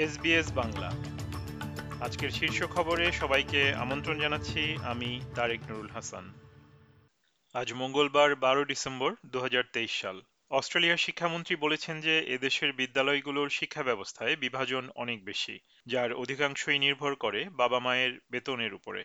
SBS Bangla. আজকের শীর্ষ খবরে সবাইকে আমন্ত্রণ জানাচ্ছি, আমি তারেক নুরুল হাসান। আজ মঙ্গলবার বারো ডিসেম্বর দু হাজার তেইশ সাল। অস্ট্রেলিয়ার শিক্ষামন্ত্রী বলেছেন যে, এদেশের বিদ্যালয়গুলোর শিক্ষা ব্যবস্থায় বিভাজন অনেক বেশি, যার অধিকাংশই নির্ভর করে বাবা মায়ের বেতনের উপরে।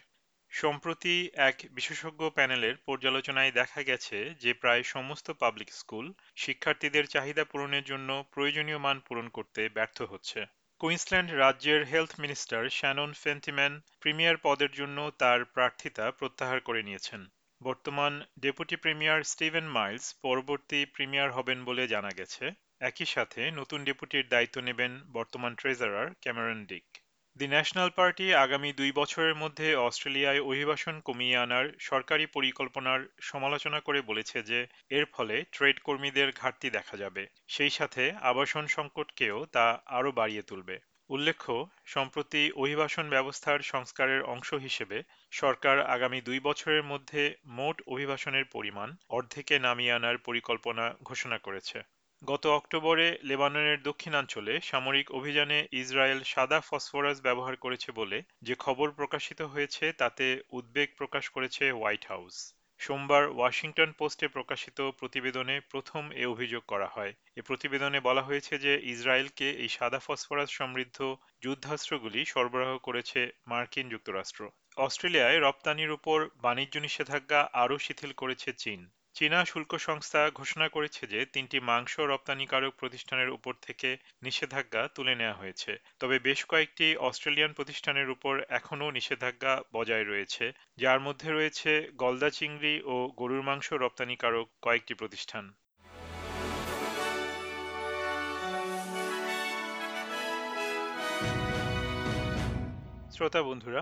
সম্প্রতি এক বিশেষজ্ঞ প্যানেলের পর্যালোচনায় দেখা গেছে যে, প্রায় সমস্ত পাবলিক স্কুল শিক্ষার্থীদের চাহিদা পূরণের জন্য প্রয়োজনীয় মান পূরণ করতে ব্যর্থ হচ্ছে। কুইন্সল্যান্ড রাজ্যের health minister Shannon Fentiman premier পদের জন্য তার প্রার্থিতা প্রত্যাহার করে নিয়েছেন। বর্তমান ডেপুটি প্রিমিয়ার স্টিভেন মাইলস পরবর্তী প্রিমিয়ার হবেন বলে জানা গেছে। একই সাথে নতুন ডেপুটির দায়িত্ব নেবেন বর্তমান treasurer Cameron Dick. The National Party আগামী দুই বছরের মধ্যে অস্ট্রেলিয়ায় অভিবাসন কমিয়ে আনার সরকারি পরিকল্পনার সমালোচনা করে বলেছে যে, এর ফলে ট্রেড কর্মীদের ঘাটতি দেখা যাবে। সেই সাথে আবাসন সংকটকেও তা আরও বাড়িয়ে তুলবে। উল্লেখ্য, সম্প্রতি অভিবাসন ব্যবস্থার সংস্কারের অংশ হিসেবে সরকার আগামী দুই বছরের মধ্যে মোট অভিবাসনের পরিমাণ অর্ধেকে নামিয়ে আনার পরিকল্পনা ঘোষণা করেছে। গত অক্টোবরে লেবাননের দক্ষিণাঞ্চলে সামরিক অভিযানে ইসরায়েল সাদা ফসফরাস ব্যবহার করেছে বলে যে খবর প্রকাশিত হয়েছে তাতে উদ্বেগ প্রকাশ করেছে হোয়াইট হাউস। সোমবার ওয়াশিংটন পোস্টে প্রকাশিত প্রতিবেদনে প্রথম এ অভিযোগ করা হয়। এ প্রতিবেদনে বলা হয়েছে যে ইসরায়েলকে এই সাদা ফসফরাস সমৃদ্ধ যুদ্ধাস্ত্রগুলি সরবরাহ করেছে মার্কিন যুক্তরাষ্ট্র। অস্ট্রেলিয়ায় রপ্তানির উপর বাণিজ্য নিষেধাজ্ঞা আরও শিথিল করেছে চীন। চীনা শুল্ক সংস্থা ঘোষণা করেছে যে তিনটি মাংস রপ্তানিকারক প্রতিষ্ঠানের উপর থেকে নিষেধাজ্ঞা তুলে নেওয়া হয়েছে। তবে বেশ কয়েকটি অস্ট্রেলিয়ান প্রতিষ্ঠানের উপর এখনও নিষেধাজ্ঞা বজায় রয়েছে। যার মধ্যে রয়েছে গলদা চিংড়ি ও গরুর মাংস রপ্তানিকারক কয়েকটি প্রতিষ্ঠান। শ্রোতা বন্ধুরা